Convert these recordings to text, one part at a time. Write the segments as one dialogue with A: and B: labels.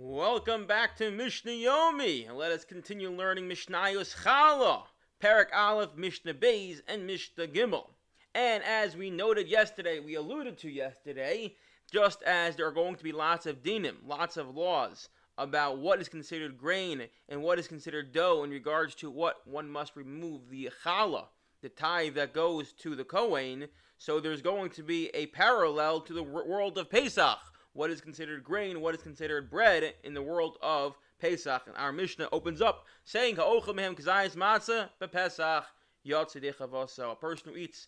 A: Welcome back to Mishnah Yomi. Let us continue learning Mishnayos Chala, Perek Aleph, Mishnah Beis, and Mishnah Gimel. And as we noted yesterday, we alluded to yesterday, just as there are going to be lots of dinim, lots of laws about what is considered grain and what is considered dough in regards to what one must remove the challah, the tithe that goes to the Kohen. So there's going to be a parallel to the world of Pesach what is considered grain, what is considered bread in the world of Pesach. And our Mishnah opens up saying, matzah bepesach A person who eats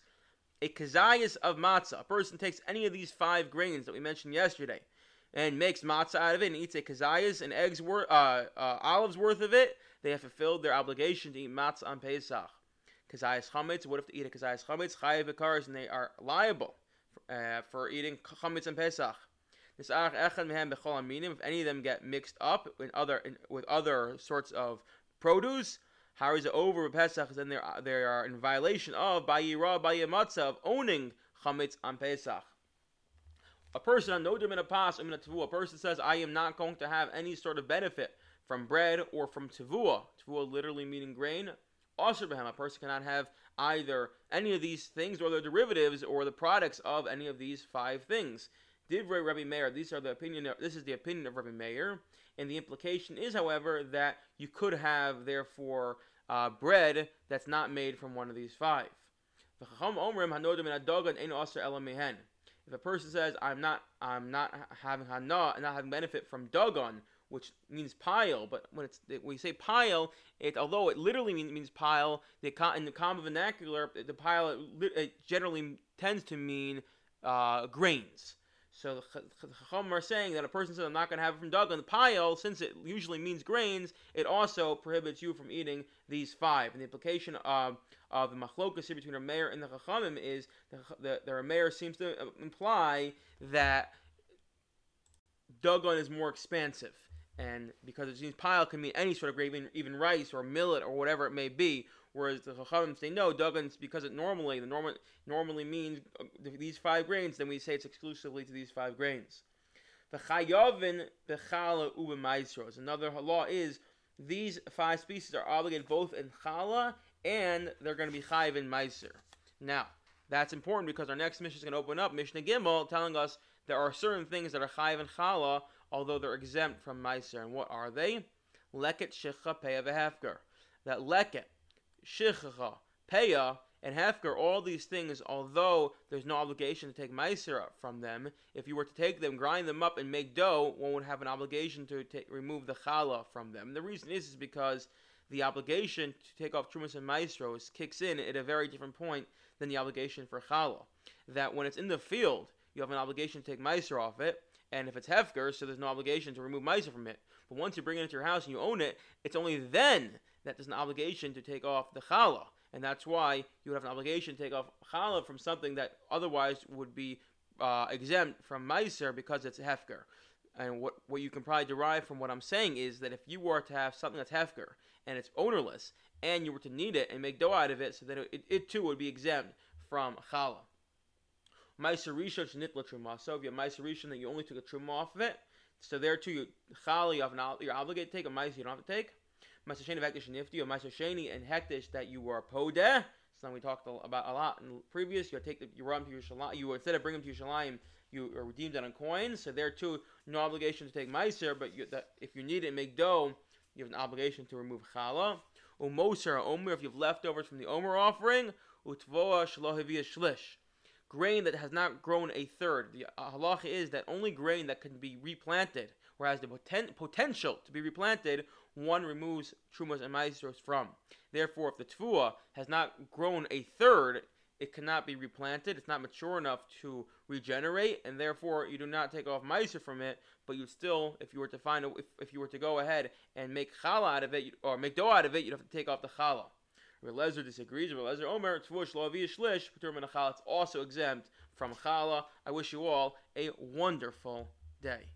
A: a kazayas of matzah, a person takes any of these five grains that we mentioned yesterday, and makes matzah out of it and eats a kazayas and eggs worth, uh, uh, olives worth of it, they have fulfilled their obligation to eat matzah on Pesach. Kazayas chametz, what if they eat a kazayas chametz? Chayav and they are liable uh, for eating chametz on Pesach. If any of them get mixed up in other in, with other sorts of produce, how is it over Pesach? Then they are, they are in violation of Bayira Bayimatza of owning chametz on Pesach. A person on no in a pas um, in a tavua. A person says, "I am not going to have any sort of benefit from bread or from tavua." Tavua literally meaning grain. Also, a person cannot have either any of these things or their derivatives or the products of any of these five things. Divrei Rabbi Meir. These are the opinion. Of, this is the opinion of Rabbi Meir, and the implication is, however, that you could have therefore uh, bread that's not made from one of these five. If a person says, "I'm not, I'm not having hana, not having benefit from dagon," which means pile, but when it's when we say pile, it although it literally means, means pile, the in the common vernacular, the pile it, it generally tends to mean uh, grains. So the Chacham are saying that a person says, I'm not going to have it from Dagon, the pile, since it usually means grains, it also prohibits you from eating these five. And the implication of, of the machlokas here between the Meir and the Chachamim is the, the, the Meir seems to imply that Dagon is more expansive. And because it seems pile can mean any sort of grain, even rice or millet or whatever it may be, Whereas the Chachamim say no, Dagan's because it normally the normal normally means uh, these five grains. Then we say it's exclusively to these five grains. The Chayavin bechala ubemaisros. Another law is these five species are obligated both in chala and they're going to be chayiv in meiser. Now that's important because our next mission is going to open up Mishnah Gimel, telling us there are certain things that are chayiv and chala, although they're exempt from meiser. And what are they? Leket shecha peya v'hefker. That leket shichacha, peya, and hefker, all these things, although there's no obligation to take meiser from them, if you were to take them, grind them up, and make dough, one would have an obligation to remove the challah from them. The reason is, is because the obligation to take off trumas and maestros kicks in at a very different point than the obligation for challah. That when it's in the field, you have an obligation to take meiser off it, and if it's hefker, so there's no obligation to remove meiser from it. But once you bring it into your house and you own it, it's only then that there's an obligation to take off the challah. And that's why you would have an obligation to take off challah from something that otherwise would be uh, exempt from meiser because it's hefker. And what, what you can probably derive from what I'm saying is that if you were to have something that's hefker and it's ownerless, and you were to knead it and make dough out of it, so that it, it too would be exempt from challah. Meiser rishon shenitla truma. So if you have that you only took a truma off of it, so there too, you, challah you have an, you're obligated to take a meiser you don't have to take. Meiser Sheni of Hektish Nifti, or Sheni and Hektish that you were Podeh. So we talked about a lot in previous. You take the, you run to Yerushalayim. You instead of bringing them to Yerushalayim, you redeemed it on coins. So there too, no obligation to take Meiser, but you, if you need it, make dough. You have an obligation to remove challah. Umoser omer if you have leftovers from the omer offering. Utvoa shlohavia shlish. Grain that has not grown a third. The uh, halacha is that only grain that can be replanted, whereas the poten- potential to be replanted one removes trumas and maestros from. Therefore, if the tfua has not grown a third, it cannot be replanted. It's not mature enough to regenerate, and therefore you do not take off meiser from it. But you still, if you were to find, a, if, if you were to go ahead and make challah out of it, or make dough out of it, you'd have to take off the challah. Relezer disagrees. Relezer Omer tfush lovi shlish It's also exempt from challah. I wish you all a wonderful day.